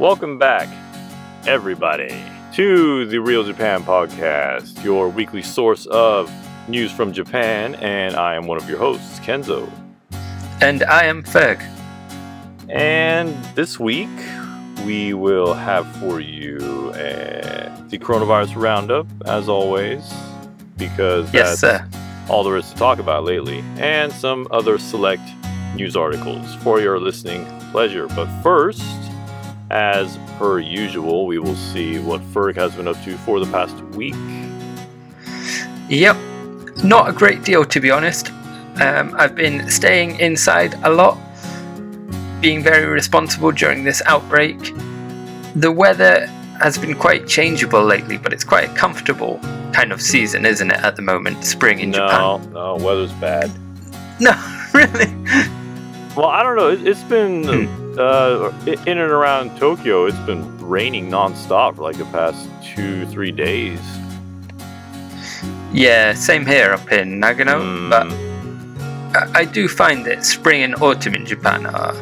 Welcome back, everybody, to the Real Japan Podcast, your weekly source of news from Japan, and I am one of your hosts, Kenzo. And I am Ferg. And this week, we will have for you uh, the coronavirus roundup, as always, because Yes, that's sir. all there is to talk about lately, and some other select news articles for your listening pleasure. But first, as per usual, we will see what Ferg has been up to for the past week. Yep. Not a great deal, to be honest. Um, I've been staying inside a lot, being very responsible during this outbreak. The weather has been quite changeable lately, but it's quite a comfortable kind of season, isn't it, at the moment? Spring in no, Japan. no, no, weather's bad. No, really? Well, I don't know. It, it's been Hmm. Uh, in and around Tokyo. It's been raining nonstop for like the past two, three days. Yeah, same here up in Nagano, Mm. but I- do find that spring and autumn in Japan are,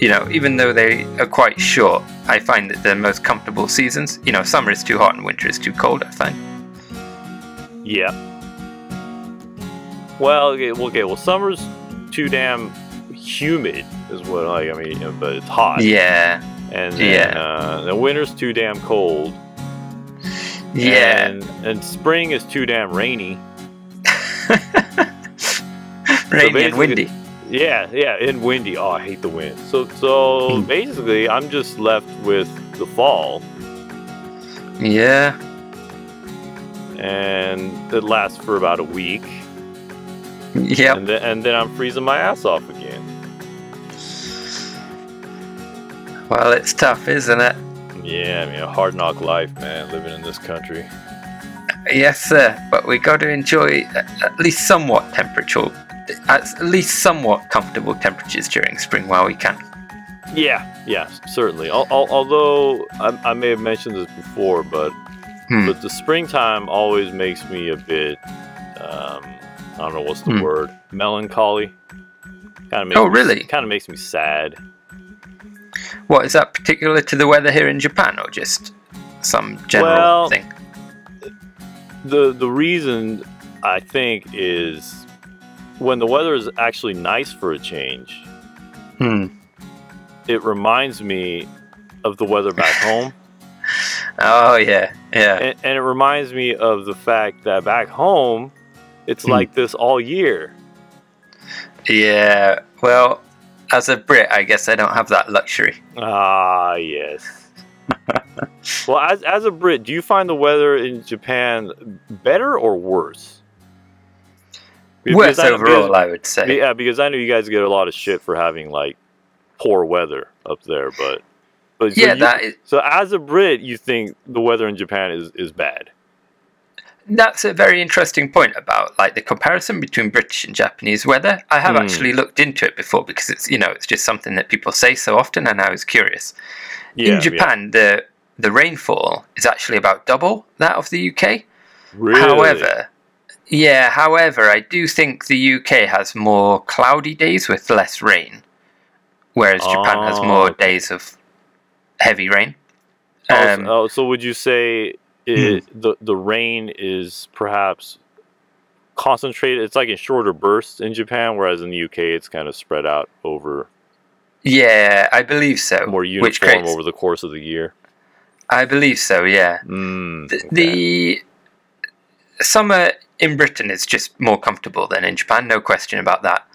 you know, even though they are quite short, I find that they're the most comfortable seasons. You know, summer is too hot and winter is too cold, I find. Yeah. Well, okay, well, okay. Well, summer's too damn humid, is what like I mean, but it's hot. Yeah, And then, Yeah. uh, the winter's too damn cold. yeah. And, and spring is too damn rainy. Rainy and windy. Yeah, yeah, and windy. Oh, I hate the wind. So, so Hmm. basically, I'm just left with the fall, Yeah, and it lasts for about a week, Yeah. and then and then I'm freezing my ass off again. Well, it's tough, isn't it? Yeah, I mean, a hard knock life, man, living in this country. Yes, sir. But we got to enjoy at least somewhat temperature, at least somewhat comfortable temperatures during spring while we can. Yeah, yeah, certainly. Al- al- although I, I may have mentioned this before, but Hmm. but the springtime always makes me a bit um, I don't know what's the Hmm. word melancholy. Kind of makes Oh, really? Kind of makes me sad. What is that particular to the weather here in Japan, or just some general Well, thing? the The reason I think is when the weather is actually nice for a change. Hmm. It reminds me of the weather back home. Oh yeah, yeah, and, and it reminds me of the fact that back home it's Hmm. like this all year yeah. Well, as a Brit, I guess I don't have that luxury. ah yes well as, as a brit do you find the weather in japan better or worse Worse Because I know- overall, because- I would say. yeah because i know you guys get a lot of shit for having like poor weather up there but but so Yeah, you- that is, so as a brit you think the weather in japan is is bad that's a very interesting point about like the comparison between British and Japanese weather. I have Hmm. actually looked into it before because it's you know it's just something that people say so often, and I was curious. yeah in Japan, the the rainfall is actually about double that of the UK. really? However, yeah, however, I do think the UK has more cloudy days with less rain, whereas Japan has Oh, more days of heavy rain. Oh, Um, oh, so would you say it, the the rain is perhaps concentrated? It's like in shorter bursts in Japan, whereas in the UK it's kind of spread out over yeah, I believe so. more which uniform creates, over the course of the year. I believe so. Yeah. Mm, The, okay. the summer in Britain is just more comfortable than in Japan, no question about that.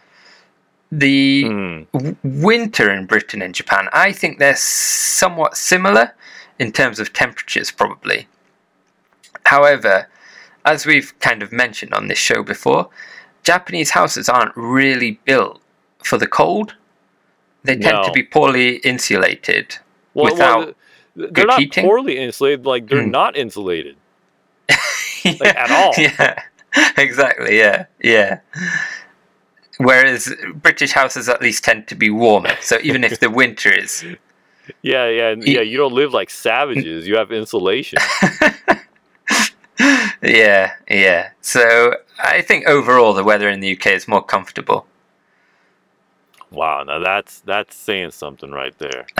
The Mm, w- winter in Britain and Japan, I think they're somewhat similar in terms of temperatures, probably. However, as we've kind of mentioned on this show before, Japanese houses aren't really built for the cold. They tend to be poorly insulated. well, well, without th- they're not heating? poorly insulated. Like they're Hmm. not insulated. Like, at all. Yeah, exactly. Yeah, yeah. Whereas British houses at least tend to be warmer. So even if the winter is Yeah, yeah, yeah. You don't live like savages. You have insulation. Yeah, yeah. So I think overall the weather in the UK is more comfortable. wow, now that's that's saying something right there.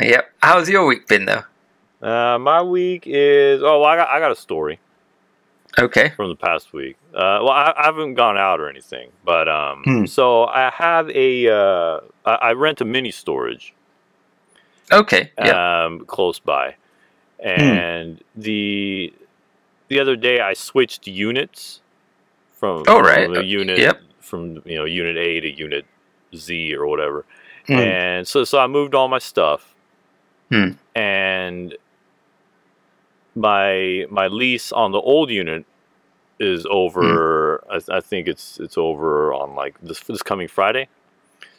Yep. How's your week been though? Uh, my week is oh, well, I got I got a story Okay. from the past week. Uh, well, I, I haven't gone out or anything, but um, Hmm. so I have a uh, I, I rent a mini storage Okay. Yeah. um, close by, and the the other day I switched units from Oh, right. from a unit Yep. from you know unit A to unit Z or whatever, Hmm. and so so I moved all my stuff, Hmm. and my my lease on the old unit is over. I, I think it's it's over on like this this coming Friday.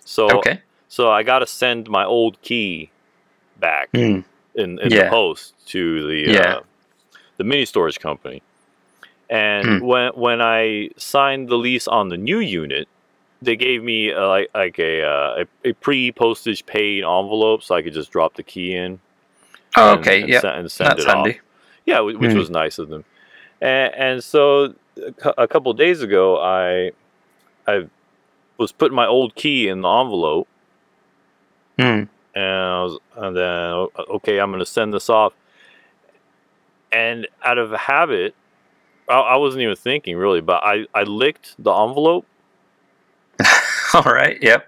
So okay. so I got to send my old key back Hmm. In, in Yeah. the post to the Yeah. uh, the mini storage company. And Hmm. when when I signed the lease on the new unit, they gave me uh, like like a, uh, a a pre postage paid envelope, so I could just drop the key in. Oh, and- okay. yeah. and send That's it off. Yeah, wh- which Hmm. was nice of them. And, and so a couple days ago, I I was putting my old key in the envelope, Hmm. And I was, and then okay, I'm gonna send this off. And out of habit, I, I wasn't even thinking really, but I I licked the envelope, All right. Yep.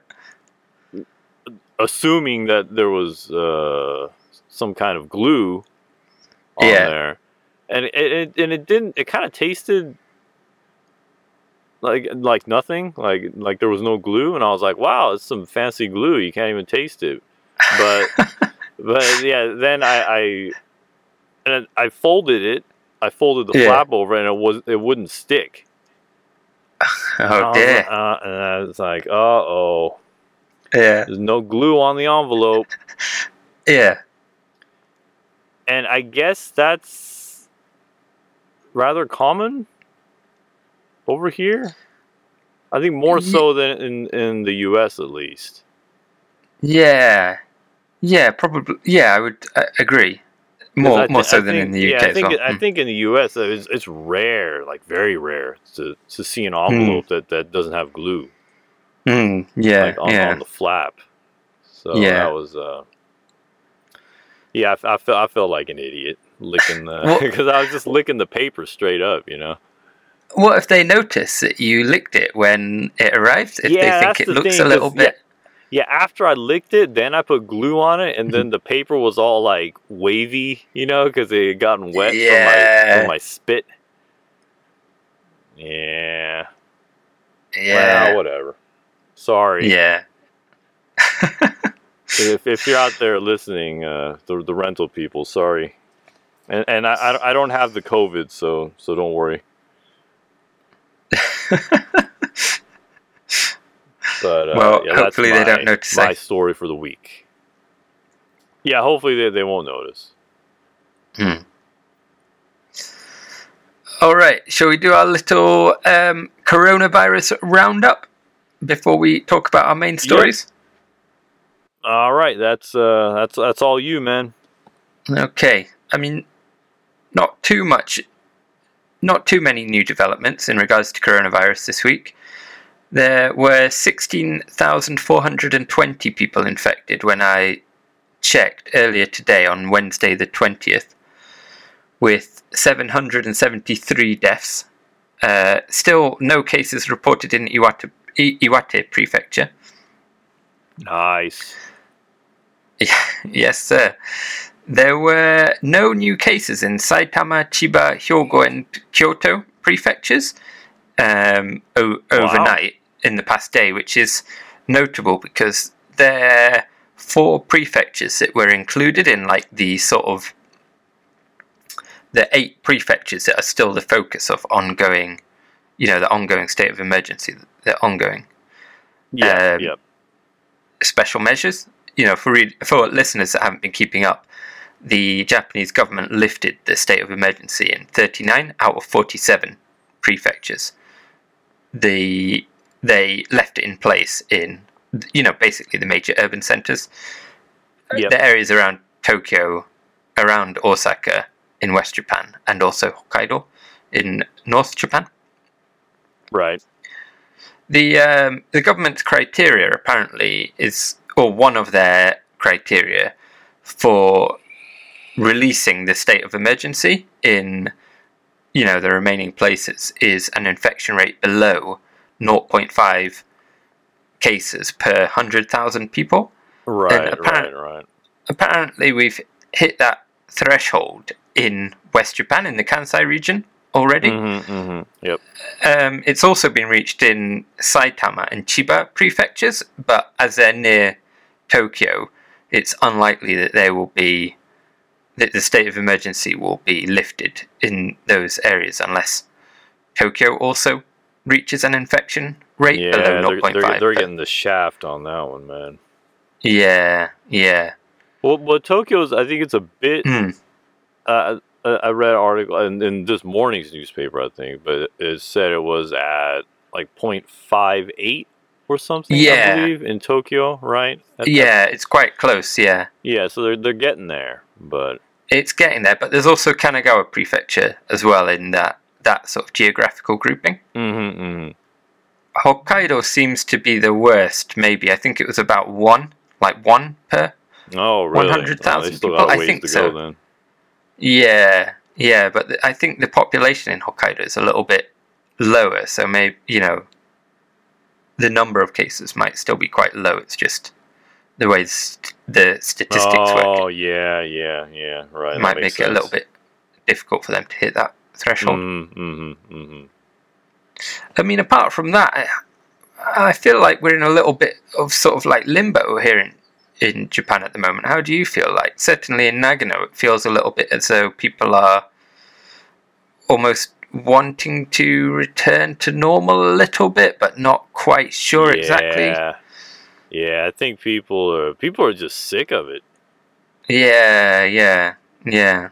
assuming that there was uh, some kind of glue on Yeah. there, and it, it and it didn't. It kind of tasted like like nothing, like like there was no glue, and I was like, wow, it's some fancy glue. You can't even taste it, but but yeah, then I I and I folded it. I folded the Yeah. flap over, and it was it wouldn't stick. Oh was dear. uh, and I was like, uh oh, Yeah. there's no glue on the envelope. Yeah. and I guess that's rather common over here. I think more so than in in the U.S. at least. Yeah. Yeah. Probably. Yeah. I would uh, agree. More, I thi- more so I than think- in the UK Yeah, I think well. I Hmm. think in the U.S. it's, it's rare, like very rare, to to see an envelope that, that doesn't have glue, Hmm. Yeah. like on, yeah. on the flap. So Yeah. that was. Uh, yeah, I, I felt I felt like an idiot licking the because I was just licking the paper straight up, you know. What if they notice that you licked it when it arrived? If Yeah, they think it looks thing, a little 'cause, yeah, bit. Yeah, after I licked it, then I put glue on it, and then the paper was all like wavy, you know, because it had gotten wet from, my, from my spit. Yeah. Yeah. Well, whatever. Sorry. yeah. If, if you're out there listening, uh, the the rental people, sorry. And and I I don't have the COVID, so so don't worry. But uh, Well, yeah, hopefully they don't notice, My story for the week. Yeah, hopefully they, they won't notice. Hmm. All right. Shall we do our little um, coronavirus roundup before we talk about our main stories? All right, that's uh, that's that's all you, man. Okay. I mean, not too much, not too many new developments in regards to coronavirus this week. There were 16,420 people infected when I checked earlier today on Wednesday, the 20th, with 773 deaths. Uh, still, no cases reported in Iwate, I- Iwate Prefecture. Nice. Yes, sir. There were no new cases in Saitama, Chiba, Hyogo, and Kyoto prefectures um, o- overnight in the past day, which is notable because there are four prefectures that were included in like the sort of the eight prefectures that are still the focus of ongoing, you know, the ongoing state of emergency, the ongoing Yeah. Um, yep. special measures. You know, for re- for listeners that haven't been keeping up, the Japanese government lifted the state of emergency in 39 out of 47 prefectures. The they left it in place in you know basically the major urban centers, Yep. the areas around Tokyo, around Osaka in West Japan, and also Hokkaido in North Japan. Right. The um, the government's criteria apparently is, or one of their criteria for releasing the state of emergency in you know the remaining places is an infection rate below 0.5 cases per 100,000 people. Right, apparent- right, right. Apparently, we've hit that threshold in West Japan in the Kansai region already. Mm-hmm, mm-hmm. Yep. Um, it's also been reached in Saitama and Chiba prefectures, but as they're near Tokyo, it's unlikely that they will be that the state of emergency will be lifted in those areas unless Tokyo also reaches an infection rate Yeah, below they're, 0.5. they're, they're but- getting the shaft on that one, man. yeah, yeah. Well, well, Tokyo's. I think it's a bit. Hmm. Uh, I I read an article in, in this morning's newspaper, I think, but it, said it was at like 0.58 or something. yeah. I believe in Tokyo, right? At that- Yeah, it's quite close, yeah. yeah. So they're they're getting there, but It's getting there, but there's also Kanagawa prefecture as well in that, that sort of geographical grouping. mm-hmm, mm-hmm. Hokkaido seems to be the worst, maybe. I think it was about one, like one per. oh really? 100,000 Oh, they still people? I think so. go then. Yeah, yeah, but th- I think the population in Hokkaido is a little bit lower, so maybe, you know, the number of cases might still be quite low. It's just the way st- the statistics work. Oh yeah, yeah, yeah. Right. that might make makes it a little bit difficult for them to hit that threshold. Mm-hmm, mm-hmm. I mean, apart from that, I, I feel like we're in a little bit of sort of like limbo here in, in Japan at the moment. How do you feel like? Certainly in Nagano, it feels a little bit as though people are almost wanting to return to normal a little bit, but not quite sure exactly. Yeah. I think people are people are just sick of it. Yeah, yeah, yeah.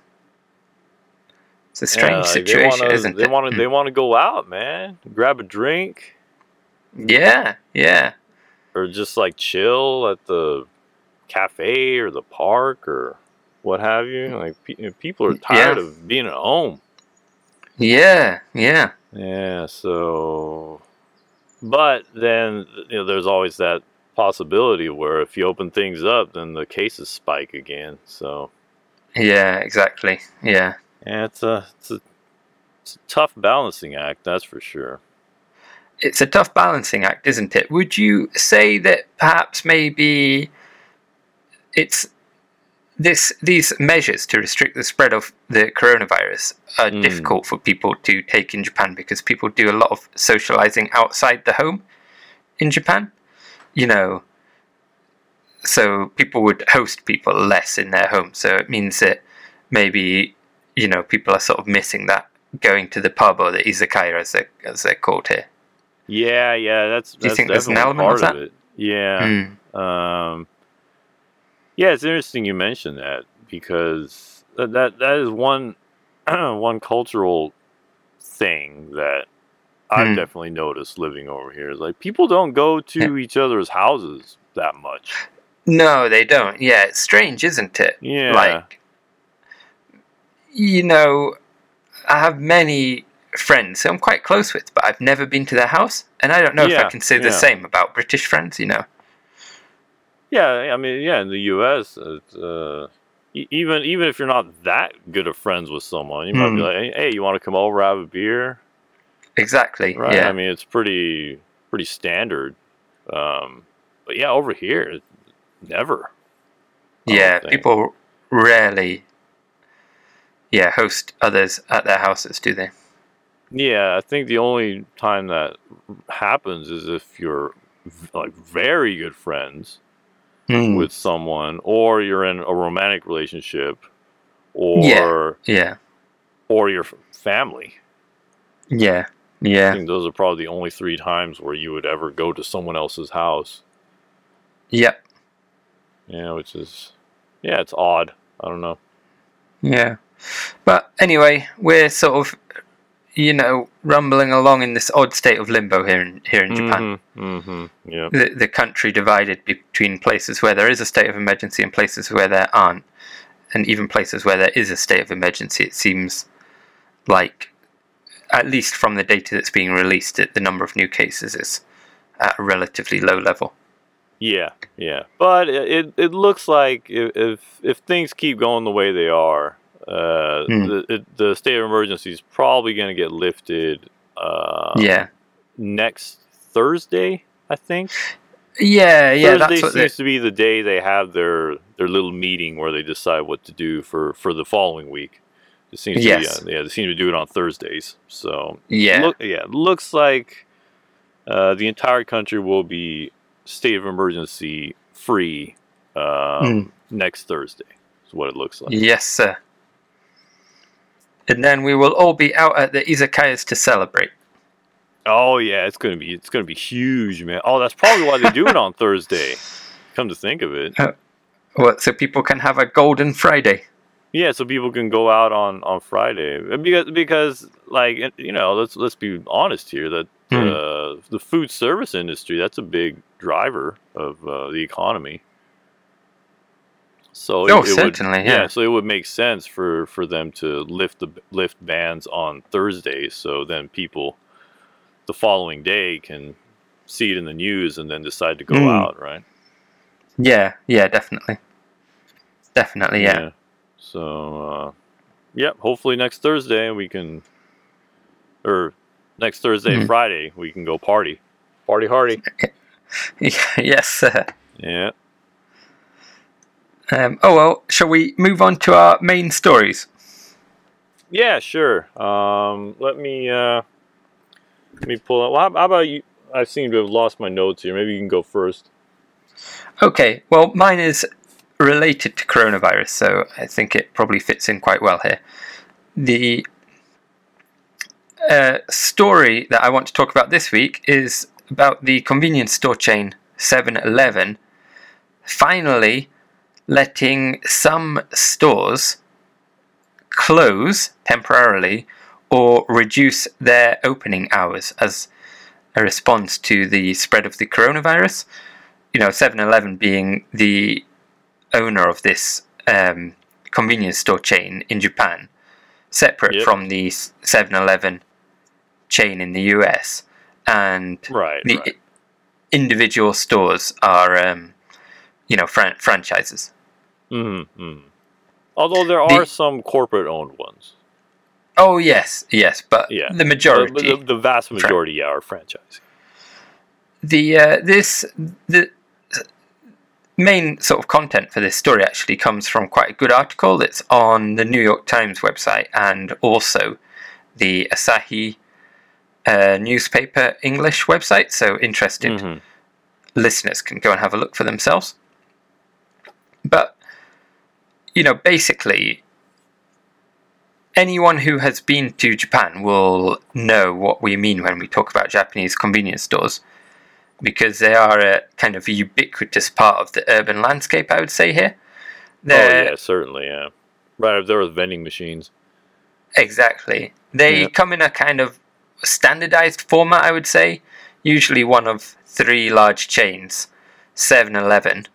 It's a strange Yeah, like, situation, they wanna, isn't they it? Want to, they want to go out, man. Grab a drink yeah, yeah. or just like chill at the cafe or the park or what have you. Like pe- people are tired Yeah. of being at home. Yeah, yeah. Yeah, so but then you know there's always that possibility where if you open things up then the cases spike again. So Yeah, exactly. Yeah. yeah, it's a it's a, it's a tough balancing act, that's for sure. It's a tough balancing act, isn't it? Would you say that perhaps maybe it's this these measures to restrict the spread of the coronavirus are Mm. difficult for people to take in Japan because people do a lot of socializing outside the home in Japan. You know, so people would host people less in their home. So it means that maybe you know people are sort of missing that going to the pub or the izakaya as they as they're called here. Yeah, yeah, that's Do you that's think there's an element of that? it. Yeah. Mm. Um, yeah, it's interesting you mentioned that because that, that is one one cultural thing that I've Hmm. definitely noticed living over here. Is like people don't go to each other's houses that much. No, they don't. Yeah, it's strange, isn't it? Yeah, Like, you know, I have many friends who I'm quite close with, but I've never been to their house, and I don't know if I can say the yeah. same about British friends. You know. yeah. I mean, yeah, in the U.S., uh, even even if you're not that good of friends with someone, you might be Hmm. like, hey, you want to come over have a beer? Exactly. right? Yeah. I mean, it's pretty pretty standard. Um, but yeah, over here, never. I yeah. People rarely. Yeah, host others at their houses, do they? Yeah, I think the only time that happens is if you're like very good friends Mm. with someone, or you're in a romantic relationship, or Yeah. Yeah. or your family. Yeah. I Yeah. think those are probably the only three times where you would ever go to someone else's house. Yep. Yeah, which is yeah, it's odd. I don't know. Yeah. But anyway, we're sort of, you know, rumbling along in this odd state of limbo here in here in Japan. Mm-hmm. mm-hmm, Yeah. The, the country divided between places where there is a state of emergency and places where there aren't, and even places where there is a state of emergency. It seems like, at least from the data that's being released, the number of new cases is at a relatively low level. Yeah, yeah, but it it looks like if if, if things keep going the way they are, uh, Hmm. the the state of emergency is probably going to get lifted. Uh, yeah, next Thursday, I think. yeah, yeah. Thursday That's what seems they, to be the day they have their their little meeting where they decide what to do for for the following week. It seems Yes. to be, uh, yeah, they seem to do it on Thursdays. So yeah, look, yeah, looks like uh, the entire country will be state of emergency free um, Mm. next Thursday. Is what it looks like. yes, sir. And then we will all be out at the izakayas to celebrate. Oh yeah, it's gonna be it's gonna be huge, man. Oh, that's probably why they do it on Thursday. Come to think of it, What? So people can have a golden Friday. Yeah. So people can go out on on Friday Uh, because because like you know let's let's be honest here that Hmm. uh, the food service industry that's a big driver of uh, the economy. So Oh, would- certainly, yeah. So it would make sense for for them to lift the lift bans on Thursdays, so then people the following day can see it in the news and then decide to go Mm. out, right? Yeah, yeah, definitely, definitely, yeah. So, uh, yep. Hopefully next Thursday we can, or next Thursday and Mhm. Friday we can go party, party hardy. yes, sir. Yeah. Um, oh well, shall we move on to our main stories? Yeah, sure. Um, let me uh, let me pull up. Well, how, how about you? I seem to have lost my notes here. Maybe you can go first. Okay, well, mine is related to coronavirus, so I think it probably fits in quite well here. The uh, story that I want to talk about this week is about the convenience store chain 7 Eleven finally letting some stores close temporarily or reduce their opening hours as a response to the spread of the coronavirus you know, 7-Eleven being the owner of this um, convenience store chain in Japan, separate Yep. from the 7-Eleven chain in the US, and Right. the right. individual stores are, um, you know, fran- franchises. Mm-hmm, mm Although there The- are some corporate-owned ones. Oh yes, yes, but Yeah. the majority. but the, the vast majority, yeah, are franchising. the uh, this the main sort of content for this story actually comes from quite a good article that's on the New York Times website and also the Asahi uh, newspaper English website. So interested Mhm. listeners can go and have a look for themselves. But you know, basically, anyone who has been to Japan will know what we mean when we talk about Japanese convenience stores, because they are a kind of ubiquitous part of the urban landscape. I would say here. Oh They're- yeah, certainly, yeah. Right up there with vending machines. Exactly. They Yeah. come in a kind of standardized format, I would say. Usually one of three large chains 7 Eleven,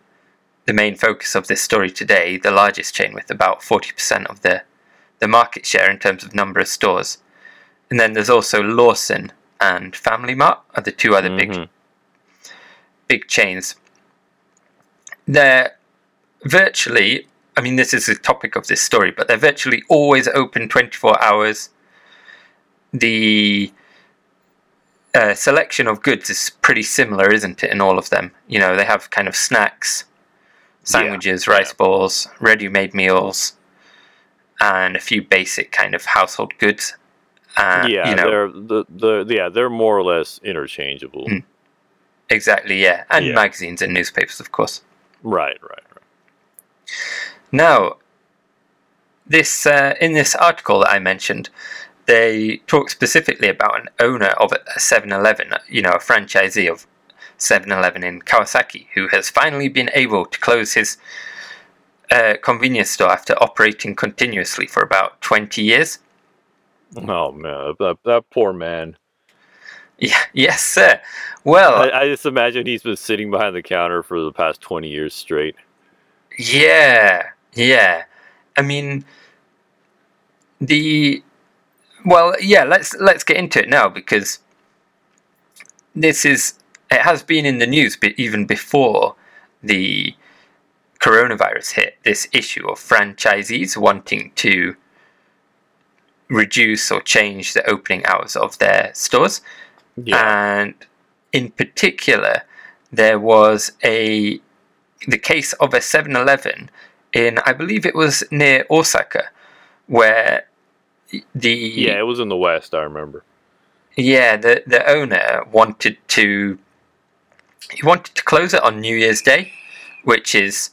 the main focus of this story today, the largest chain with about 40% of the, the market share in terms of number of stores. And then there's also Lawson and Family Mart are the two other big Mhm. Big chains. They're virtually, I mean, this is the topic of this story, but they're virtually always open 24 hours. The uh, selection of goods is pretty similar, isn't it, in all of them? You know, they have kind of snacks, sandwiches, yeah. rice balls, ready made meals, and a few basic kind of household goods. Uh, yeah, you know, they're the, the yeah they're more or less interchangeable. Mm. Exactly, yeah. And Yeah. magazines and newspapers, of course. Right, right, right. Now, this uh, in this article that I mentioned, they talk specifically about an owner of a 7-Eleven, you know, a franchisee of 7-Eleven in Kawasaki, who has finally been able to close his uh, convenience store after operating continuously for about 20 years. Oh man, that, that poor man. Yeah, yes, sir. Well, I, I just imagine he's been sitting behind the counter for the past twenty years straight. Yeah, yeah. I mean, the well, yeah. Let's let's get into it now because this is it has been in the news, but even before the coronavirus hit, this issue of franchisees wanting to reduce or change the opening hours of their stores. Yeah. And in particular, there was a the case of a 7-Eleven in I believe it was near Osaka, where the yeah, it was in the West, I remember. yeah the the owner wanted to he wanted to close it on New Year's Day, which is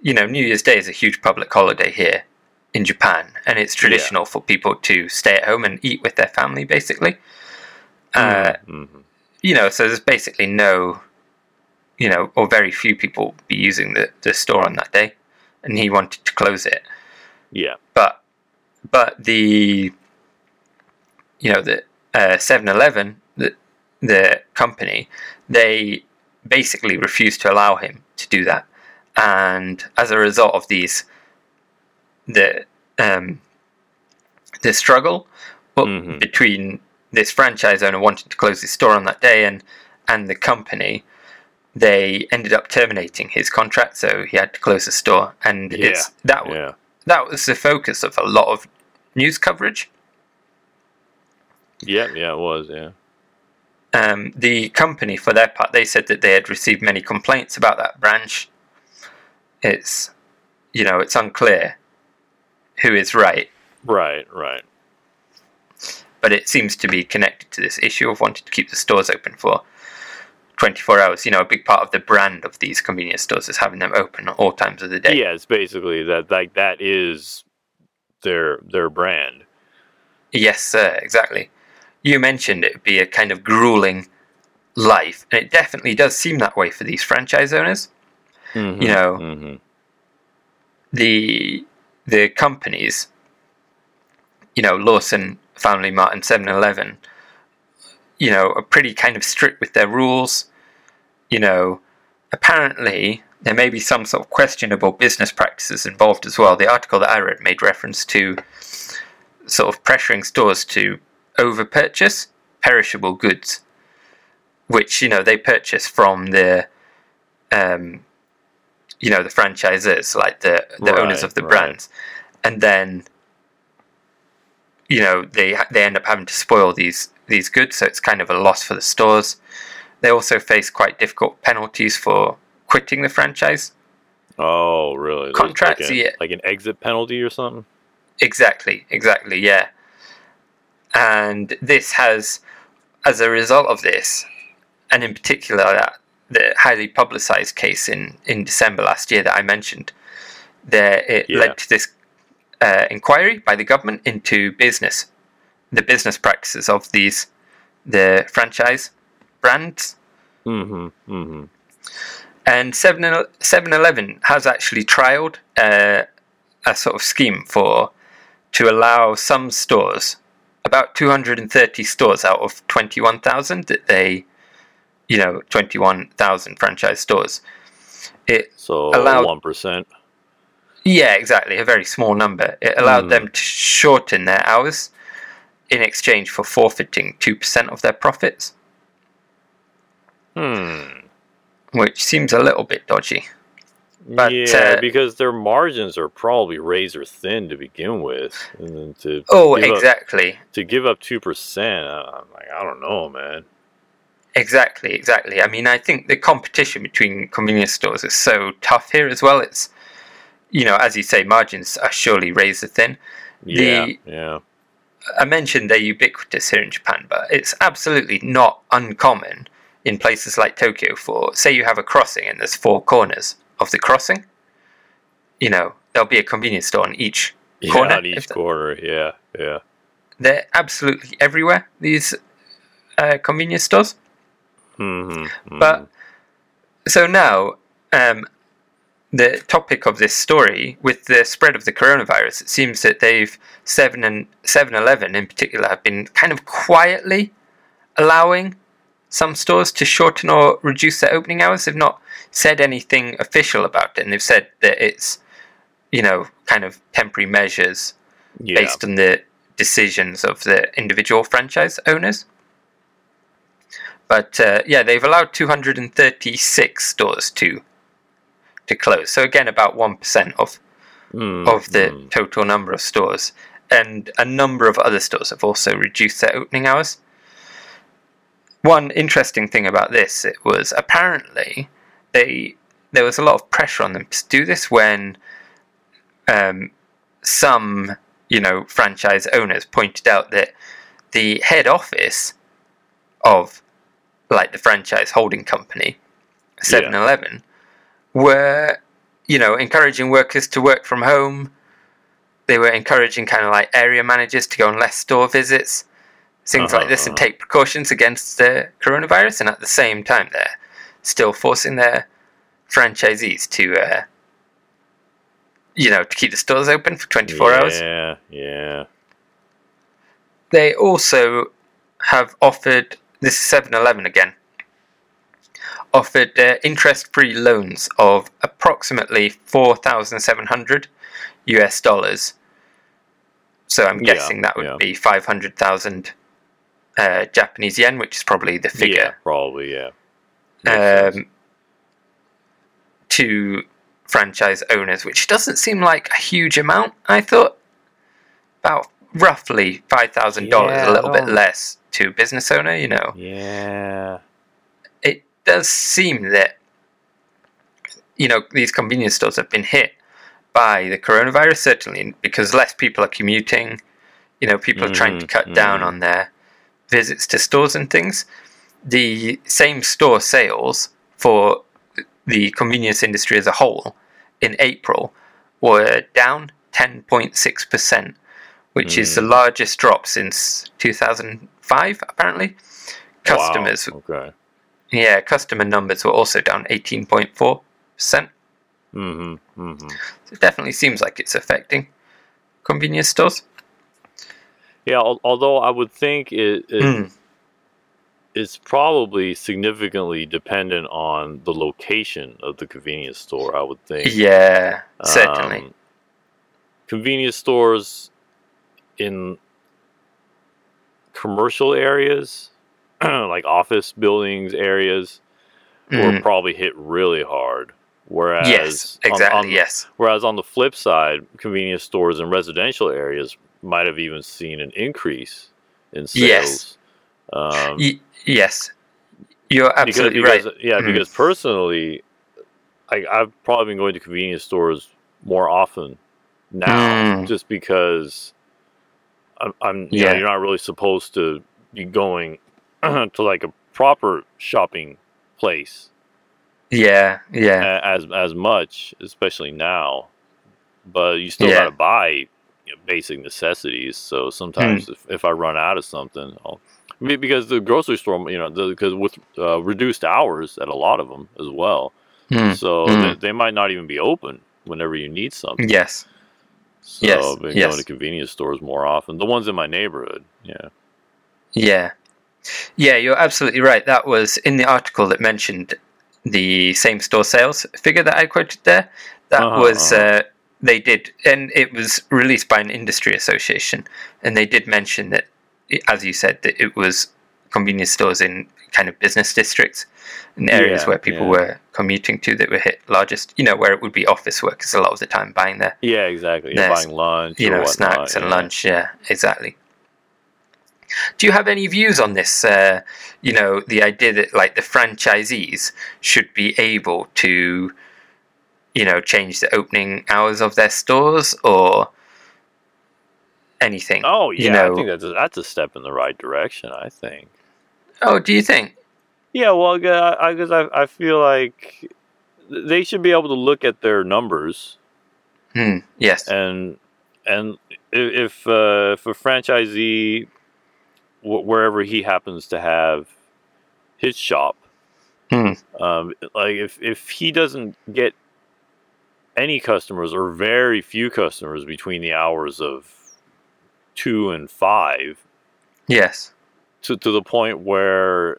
you know New Year's Day is a huge public holiday here in Japan, and it's traditional for people to stay at home and eat with their family, basically. Uh, Mhm. you know, so there's basically no, you know, or very few people be using the, the store on that day, and he wanted to close it. Yeah. But, but the, you know, the uh, 7-Eleven, the the company, they basically refused to allow him to do that, and as a result of these, the um, the struggle Mhm. between this franchise owner wanted to close his store on that day and and the company, they ended up terminating his contract, so he had to close the store, and Yeah, it's that w- Yeah. that was the focus of a lot of news coverage. Yeah, yeah, it was, yeah. Um, the company, for their part, they said that they had received many complaints about that branch. It's, you know, it's unclear who is right, Right, right. But it seems to be connected to this issue of wanting to keep the stores open for 24 hours. You know, a big part of the brand of these convenience stores is having them open at all times of the day. Yeah, it's basically that like that is their their brand. Yes, sir, exactly. You mentioned it would be a kind of grueling life, and it definitely does seem that way for these franchise owners. Mhm, You know, mhm. the the companies, you know, Lawson, Family Mart, and 7-Eleven, you know, are pretty kind of strict with their rules. You know, apparently there may be some sort of questionable business practices involved as well. The article that I read made reference to sort of pressuring stores to over purchase perishable goods, which you know they purchase from the um, you know the franchisors, like the the owners of the right. brands, and then you know they they end up having to spoil these these goods, so it's kind of a loss for the stores. They also face quite difficult penalties for quitting the franchise. Oh, really? Contracts, like, a- yeah. like an exit penalty or something? Exactly, exactly, yeah. And this has, as a result of this, and in particular that the highly publicized case in, in December last year that I mentioned, there it Yeah. led to this uh, inquiry by the government into business, the business practices of these the franchise brands. Mm-hmm. Mm-hmm. And 7 Eleven has actually trialed uh, a sort of scheme for to allow some stores, about 230 stores out of 21,000 that they, you know, 21,000 franchise stores. It So Allowed- one percent. Yeah, exactly, a very small number. It allowed Hmm. them to shorten their hours in exchange for forfeiting 2% of their profits, Hmm. which seems a little bit dodgy. But, yeah, uh, because their margins are probably razor thin to begin with, and then to Oh, give up- exactly. to give up two percent, I'm like, I don't know, man. Exactly, exactly. I mean, I think the competition between convenience stores is so tough here as well. It's, you know, as you say, margins are surely razor thin. Yeah, The- yeah, I mentioned they're ubiquitous here in Japan, but it's absolutely not uncommon in places like Tokyo for, say, you have a crossing and there's four corners of the crossing. You know, there'll be a convenience store on each yeah. corner. on each corner, yeah, yeah. They're absolutely everywhere, these uh, convenience stores. Mm-hmm. But so now, um, the topic of this story with the spread of the coronavirus, it seems that they've seven and Seven Eleven in particular have been kind of quietly allowing some stores to shorten or reduce their opening hours. They've not said anything official about it, and they've said that it's you know kind of temporary measures yeah, based on the decisions of the individual franchise owners. But uh, yeah, they've allowed 236 stores to to close. So again, about one percent of Mm, of the mm. total number of stores, and a number of other stores have also reduced their opening hours. One interesting thing about this it was apparently they there was a lot of pressure on them to do this when um, some you know franchise owners pointed out that the head office of like the franchise holding company 7-Eleven were you know encouraging workers to work from home they were encouraging kind of like area managers to go on less store visits things like this and Uh-huh. take precautions against the coronavirus and at the same time they're still forcing their franchisees to uh, you know to keep the stores open for 24 hours Yeah, yeah. they also have offered this is 7-Eleven again offered uh, interest-free loans of approximately 4,700 US dollars. So I'm Yeah, guessing that would yeah. be 500,000 uh, Japanese yen, which is probably the figure. Yeah, probably, yeah. Um, to franchise owners, which doesn't seem like a huge amount. I thought about roughly five thousand dollars, Yeah, a little bit less to a business owner. You know, yeah. Does seem that you know these convenience stores have been hit by the coronavirus certainly because less people are commuting. You know, people are trying to Mhm, cut down mhm. on their visits to stores and things. The same store sales for the convenience industry as a whole in April were down 10.6%, which is the Mm. largest drop since 2005, apparently. Customers, Wow, okay. Yeah, customer numbers were also down 18.4%. Mm-hmm. Mm-hmm. So it definitely seems like it's affecting convenience stores. Yeah, al- although I would think it, it Mm. it's probably significantly dependent on the location of the convenience store. I would think. Yeah, certainly. Um, convenience stores in commercial areas, like office buildings areas, were Mm. probably hit really hard. Whereas Yes, on- exactly. on- yes. Whereas on the flip side, convenience stores and residential areas might have even seen an increase in sales. Yes. Um, Y- yes. You're because, absolutely because right. yeah, Mm. because personally, like I've probably been going to convenience stores more often now, Mm. just because I'm, I'm you Yeah. know, you're not really supposed to be going to like a proper shopping place Yeah, yeah. as as much, especially now. But you still Yeah. gotta buy you know, basic necessities. So sometimes Hmm. if, if I run out of something, I'll, because the grocery store, you know, because with uh, reduced hours at a lot of them as well, Mm. so Mm. They, they might not even be open whenever you need something. Yes. So Yes, I've been yes. going to convenience stores more often. The ones in my neighborhood, yeah. Yeah. Yeah, you're absolutely right. That was in the article that mentioned the same store sales figure that I quoted there. That Uh-huh, was, uh-huh. uh, they did, and it was released by an industry association. And they did mention that, as you said, that it was convenience stores in kind of business districts and areas Yeah, where people yeah. were commuting to that were hit largest, you know, where it would be office workers a lot of the time buying their Yeah, exactly. You're buying lunch, you know, whatnot, snacks and yeah. lunch. Yeah, exactly. Do you have any views on this? Uh, you know, the idea that like the franchisees should be able to, you know, change the opening hours of their stores or anything. Oh yeah, you know. I think that's a, that's a step in the right direction. I think. Oh, do you think? Yeah, well, I I, I feel like they should be able to look at their numbers Hmm. Yes. and and if uh, if a franchisee wh- wherever he happens to have his shop, Hmm. um, like if if he doesn't get any customers or very few customers between the hours of two and five, Yes. to to the point where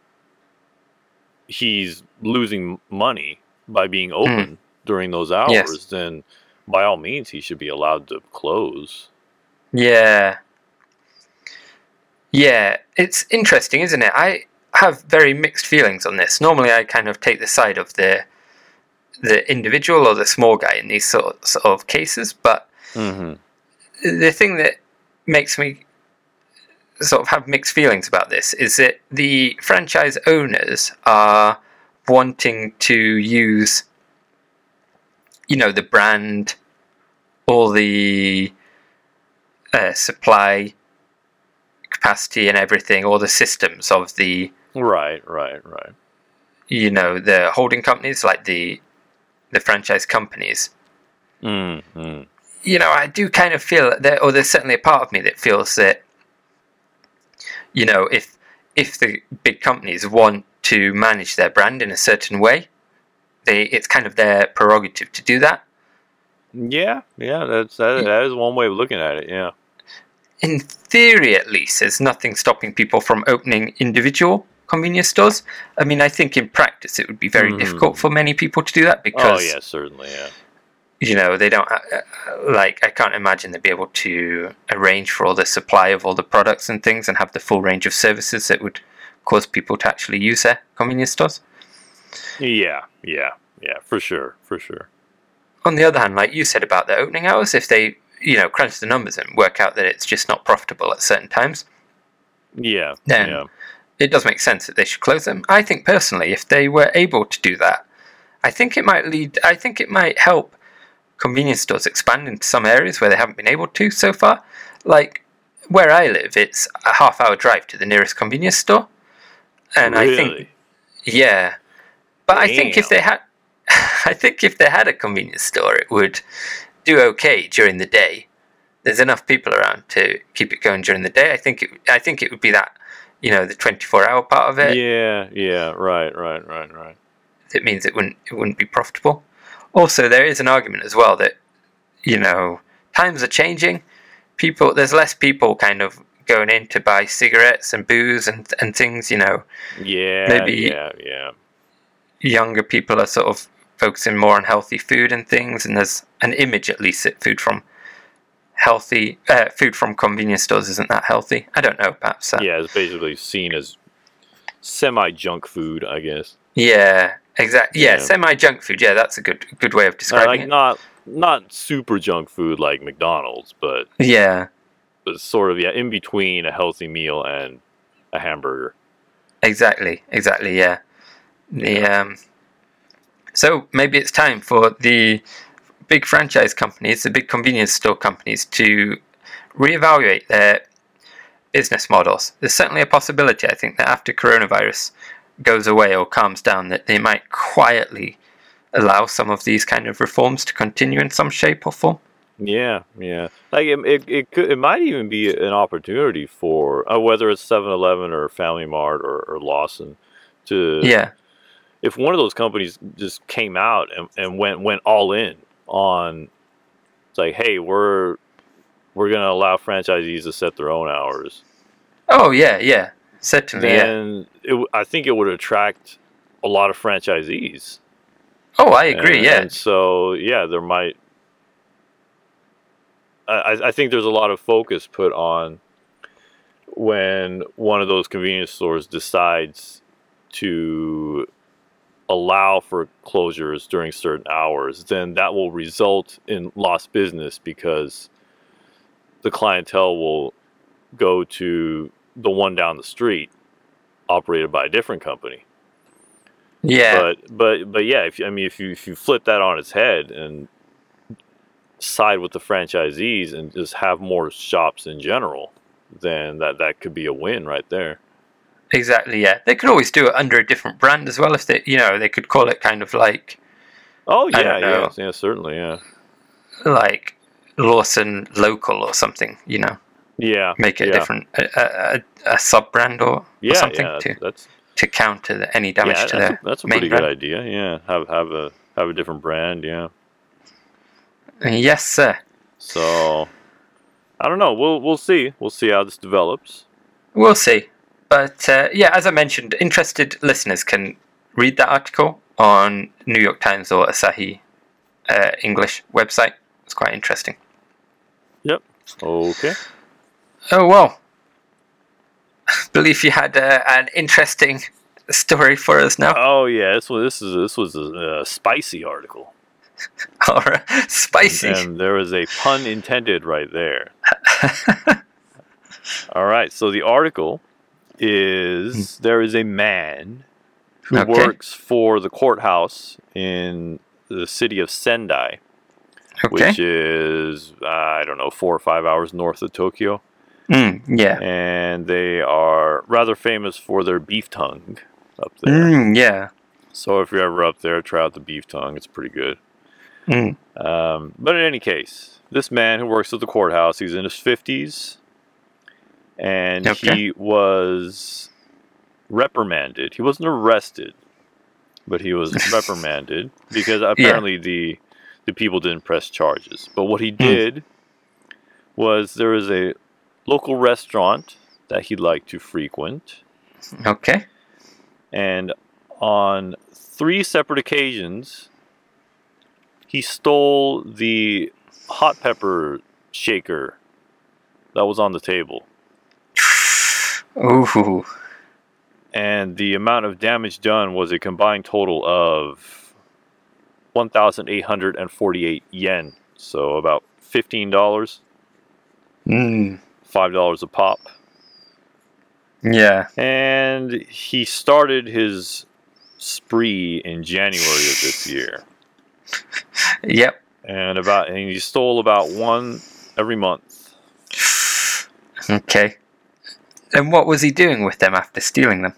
he's losing money by being open during those hours, Yes. then by all means he should be allowed to close. Yeah. Yeah, it's interesting, isn't it? I have very mixed feelings on this. Normally, I kind of take the side of the the individual or the small guy in these sorts of cases, but hmm the thing that makes me sort of have mixed feelings about this is that the franchise owners are wanting to use you know the brand all the uh, supply capacity and everything all the systems of the Right, right, right. you know the holding companies like the the franchise companies Mm-hmm. you know, I do kind of feel that, or there's certainly a part of me that feels that, you know, if if the big companies want to manage their brand in a certain way, they it's kind of their prerogative to do that. Yeah, yeah. That's that, that is one way of looking at it. Yeah. In theory, at least, there's nothing stopping people from opening individual convenience stores. I mean, I think in practice it would be very Mhm. difficult for many people to do that because. Oh yeah, certainly. Yeah. you know they don't uh, uh, like i can't imagine they'd be able to arrange for all the supply of all the products and things and have the full range of services that would cause people to actually use their convenience stores Yeah, yeah, yeah. For sure, for sure. on the other hand like you said about the opening hours if they you know crunch the numbers and work out that it's just not profitable at certain times Yeah, Then- yeah. it does make sense that they should close them. I think personally if they were able to do that i think it might lead i think it might help convenience stores expand into some areas where they haven't been able to so far. Like where i live it's a half hour drive to the nearest convenience store. And i think yeah. But i think if they had i think if they had a convenience store it would do okay during the day there's enough people around to keep it going during the day i think it i think it would be that you know the 24 hour part of it Yeah, yeah. Right, right, right, right. it means it wouldn't it wouldn't be profitable also there is an argument as well that you know times are changing people there's less people kind of going in to buy cigarettes and booze and and things you know Yeah, Maybe- yeah, yeah. younger people are sort of focusing more on healthy food and things and there's an image at least that food from healthy uh, food from convenience stores isn't that healthy i don't know perhaps that, Yeah, it's basically seen as semi junk food, I guess. yeah exactly yeah, Yeah. semi junk food yeah that's a good good way of Uh, describing like it not not super junk food like McDonald's, but yeah but sort of yeah, in between a healthy meal and a hamburger. Exactly, exactly, yeah. The um so maybe it's time for the big franchise companies, the big convenience store companies to reevaluate their business models. There's certainly a possibility, I think, that after coronavirus goes away or calms down, that they might quietly allow some of these kind of reforms to continue in some shape or form. Yeah, yeah. Like it, it, it could, it might even be an opportunity for uh, whether it's 7-Eleven or Family Mart or, or Lawson to Yeah, if one of those companies just came out and, and went went all in on it's like, hey, we're we're gonna allow franchisees to set their own hours, Oh yeah, yeah, certainly. yeah. then it, i think it would attract a lot of franchisees. Oh, I agree. And, yeah, And so yeah, there might. I- I think there's a lot of focus put on when one of those convenience stores decides to allow for closures during certain hours, then that will result in lost business because the clientele will go to the one down the street operated by a different company yeah. but but but yeah if you, i mean if you if you flip that on its head and side with the franchisees and just have more shops in general then that that could be a win right there Exactly, yeah. They could always do it under a different brand as well if they, you know, they could call it kind of like oh yeah yeah yeah certainly yeah like Lawson Local or something, you know, yeah make it yeah. a different a, a, a sub brand or, or something yeah to, that's to counter the, any damage yeah to their a, that's a pretty brand. good idea yeah have have a have a different brand yeah Yes, sir. so i don't know we'll we'll see we'll see how this develops We'll see. But uh, yeah, as I mentioned, interested listeners can read that article on New York Times or Asahi uh, English website. It's quite interesting. yep okay Oh well. I Believe you had uh, an interesting story for us now? Oh yeah, this was this is this was a, a spicy article, All right, spicy. and there was a pun intended right there. All right, so the article is there is a man who Okay. works for the courthouse in the city of Sendai, okay. which is uh, I don't know four or five hours north of Tokyo, Mm, yeah. and they are rather famous for their beef tongue up there. Mm, yeah. So if you're ever up there, try out the beef tongue; it's pretty good. Mm. Um, but in any case, this man who works at the courthouse, he's in his 50s, and Okay. he was reprimanded. He wasn't arrested, but he was reprimanded because apparently the the people didn't press charges. But what he hmm. did was there was a local restaurant that he liked to frequent, Okay. and on three separate occasions, he stole the hot pepper shaker that was on the table. Ooh. And the amount of damage done was a combined total of 1,848 yen. So about $15, Mm. $5 a pop. Yeah. And he started his spree in January of this year. Yep. and about and he stole about one every month. Okay. And what was he doing with them after stealing them?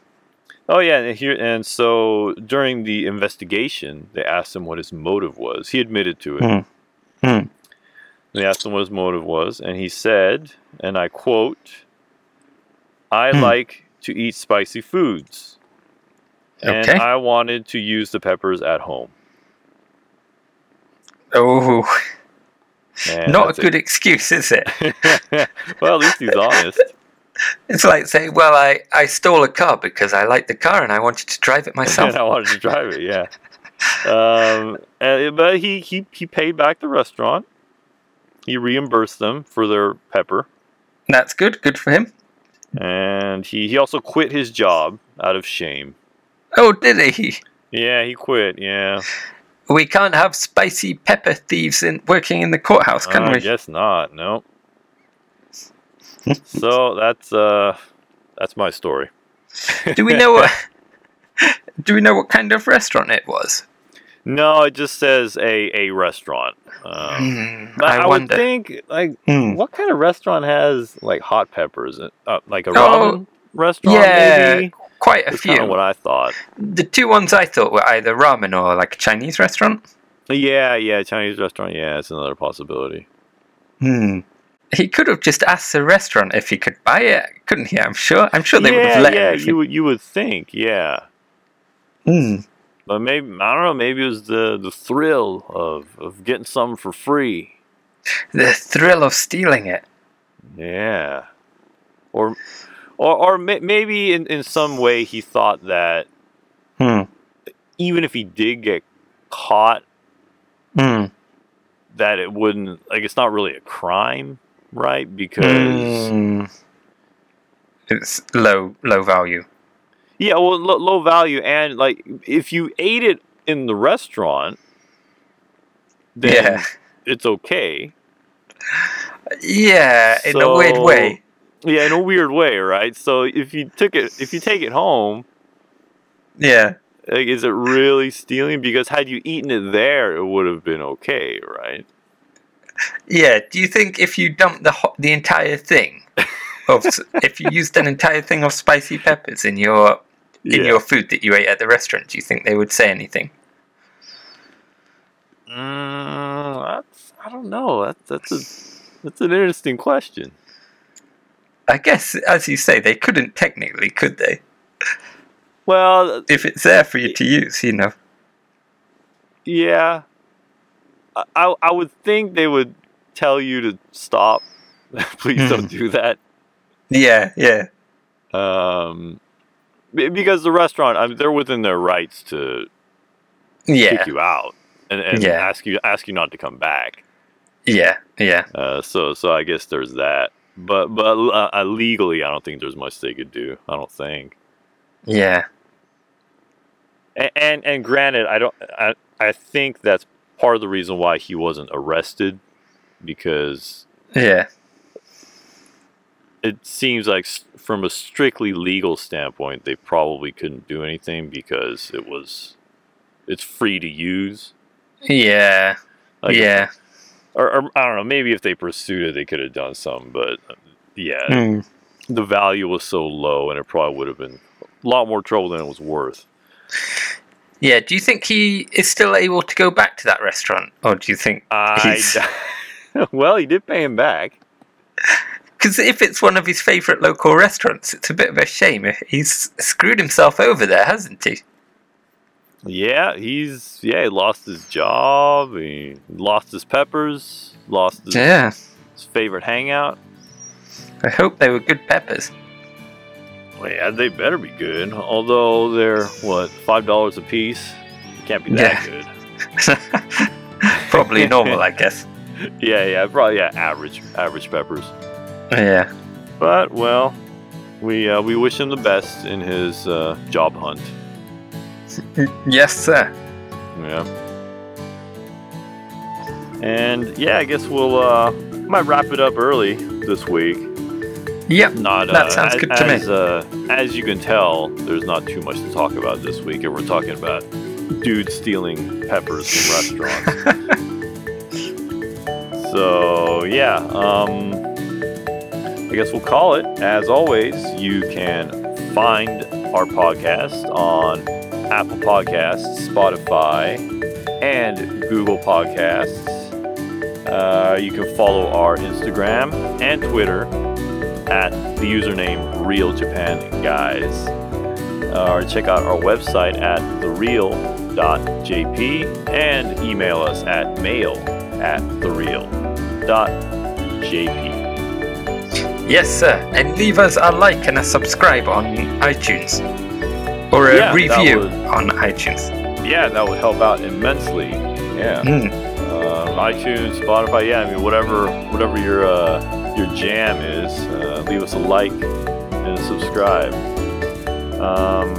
Oh yeah, and here and so during the investigation, they asked him what his motive was. He admitted to it. Hmm. Hmm. They asked him what his motive was, and he said, and I quote, "I Hmm. like to eat spicy foods, and Okay. I wanted to use the peppers at home." Oh, And not a good excuse, is it? it. well, at least he's honest. It's like saying, "Well, I, I stole a car because I liked the car and I wanted to drive it myself." and I wanted to drive it. Yeah. Um, and, but he, he he paid back the restaurant. He reimbursed them for their pepper, That's good. Good for him. and he he also quit his job out of shame. Oh, did he? Yeah, he quit. Yeah, We can't have spicy pepper thieves in, working in the courthouse, can I we? I guess not. No. So that's uh, that's my story. Do we know what? Do we know what kind of restaurant it was? No, it just says a a restaurant. Um, but I, I, would think like Hmm. what kind of restaurant has like hot peppers? Uh, like a Oh, ramen restaurant, yeah, maybe. quite a few. That's kind few. of what I thought. The two ones I thought were either ramen or like a Chinese restaurant. Yeah, yeah, Chinese restaurant. Yeah, it's another possibility. Hmm. He could have just asked the restaurant if he could buy it, couldn't he? I'm sure. I'm sure they would have let yeah, him. if you would you would think, yeah, Hmm. but maybe I don't know. Maybe it was the the thrill of of getting something for free. The thrill of stealing it. Yeah, or or or may, maybe in in some way he thought that Hmm. even if he did get caught, Hmm. that it wouldn't like it's not really a crime, right? Because Hmm. It's low, low value. Yeah, well, lo- low value, and like if you ate it in the restaurant, then Yeah. it's okay. Yeah, in a weird way. Yeah, in a weird way, right? So if you took it, if you take it home, Yeah. like, is it really stealing? Because had you eaten it there, it would have been okay, right? Yeah. Do you think if you dumped the ho- the entire thing, of if you used an entire thing of spicy peppers in your in Yeah. your food that you ate at the restaurant, do you think they would say anything? Mm, that's I don't know. That's that's a that's an interesting question. I guess, as you say, they couldn't technically, could they? Well, If it's there for you to use, you know. Yeah. I, I, would think they would tell you to stop. Please don't do that. Yeah, yeah, Um, because the restaurant, I mean, they're within their rights to yeah, kick you out and, and Yeah. ask you ask you not to come back. yeah, yeah. Uh, so so I guess there's that. But but uh, uh, legally, I don't think there's much they could do. I don't think. Yeah. And, and and granted, I don't. I I think that's part of the reason why he wasn't arrested because Yeah. it seems like from a strictly legal standpoint, they probably couldn't do anything because it was it's free to use. Yeah. Like, yeah. Or, or I don't know. Maybe if they pursued it, they could have done something. But uh, yeah, Hmm. the value was so low, and it probably would have been a lot more trouble than it was worth. Yeah. Do you think he is still able to go back to that restaurant, or do you think I he's? well, he did pay him back. Because if it's one of his favourite local restaurants, it's a bit of a shame. He's screwed himself over there, hasn't he? Yeah, he's yeah, he lost his job. He lost his peppers. Lost his, Yeah. his favorite hangout. I hope they were good peppers. Well, yeah, they better be good. Although they're what five dollars a piece. Can't be that good. Probably normal, I guess. Yeah, yeah, probably yeah, average average peppers. Yeah. But well, we uh, we wish him the best in his uh, job hunt. Yes, sir. Yeah. And yeah, I guess we'll uh, might wrap it up early this week. Yep. Not That uh, sounds as, good to me. as, Uh, as you can tell, there's not too much to talk about this week, and we're talking about dudes stealing peppers from restaurants. so yeah, um, I guess we'll call it. As always, you can find our podcast on Apple Podcasts, Spotify, and Google Podcasts. Uh, you can follow our Instagram and Twitter at the username Real Japan Guys. Uh, or check out our website at thereal.jp and email us at mail at thereal.jp. Yes, sir. And leave us a like and a subscribe on iTunes. Or a Yeah, review would- on iTunes. Yeah, that would help out immensely. Yeah. Mm. Uh, iTunes, Spotify, yeah, I mean whatever whatever your uh, your jam is, uh, leave us a like and a subscribe. Um,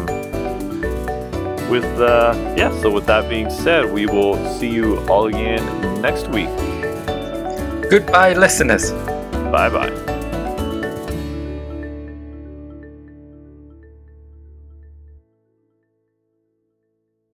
with uh, yeah, so with that being said, we will see you all again next week. Goodbye, listeners. Bye bye.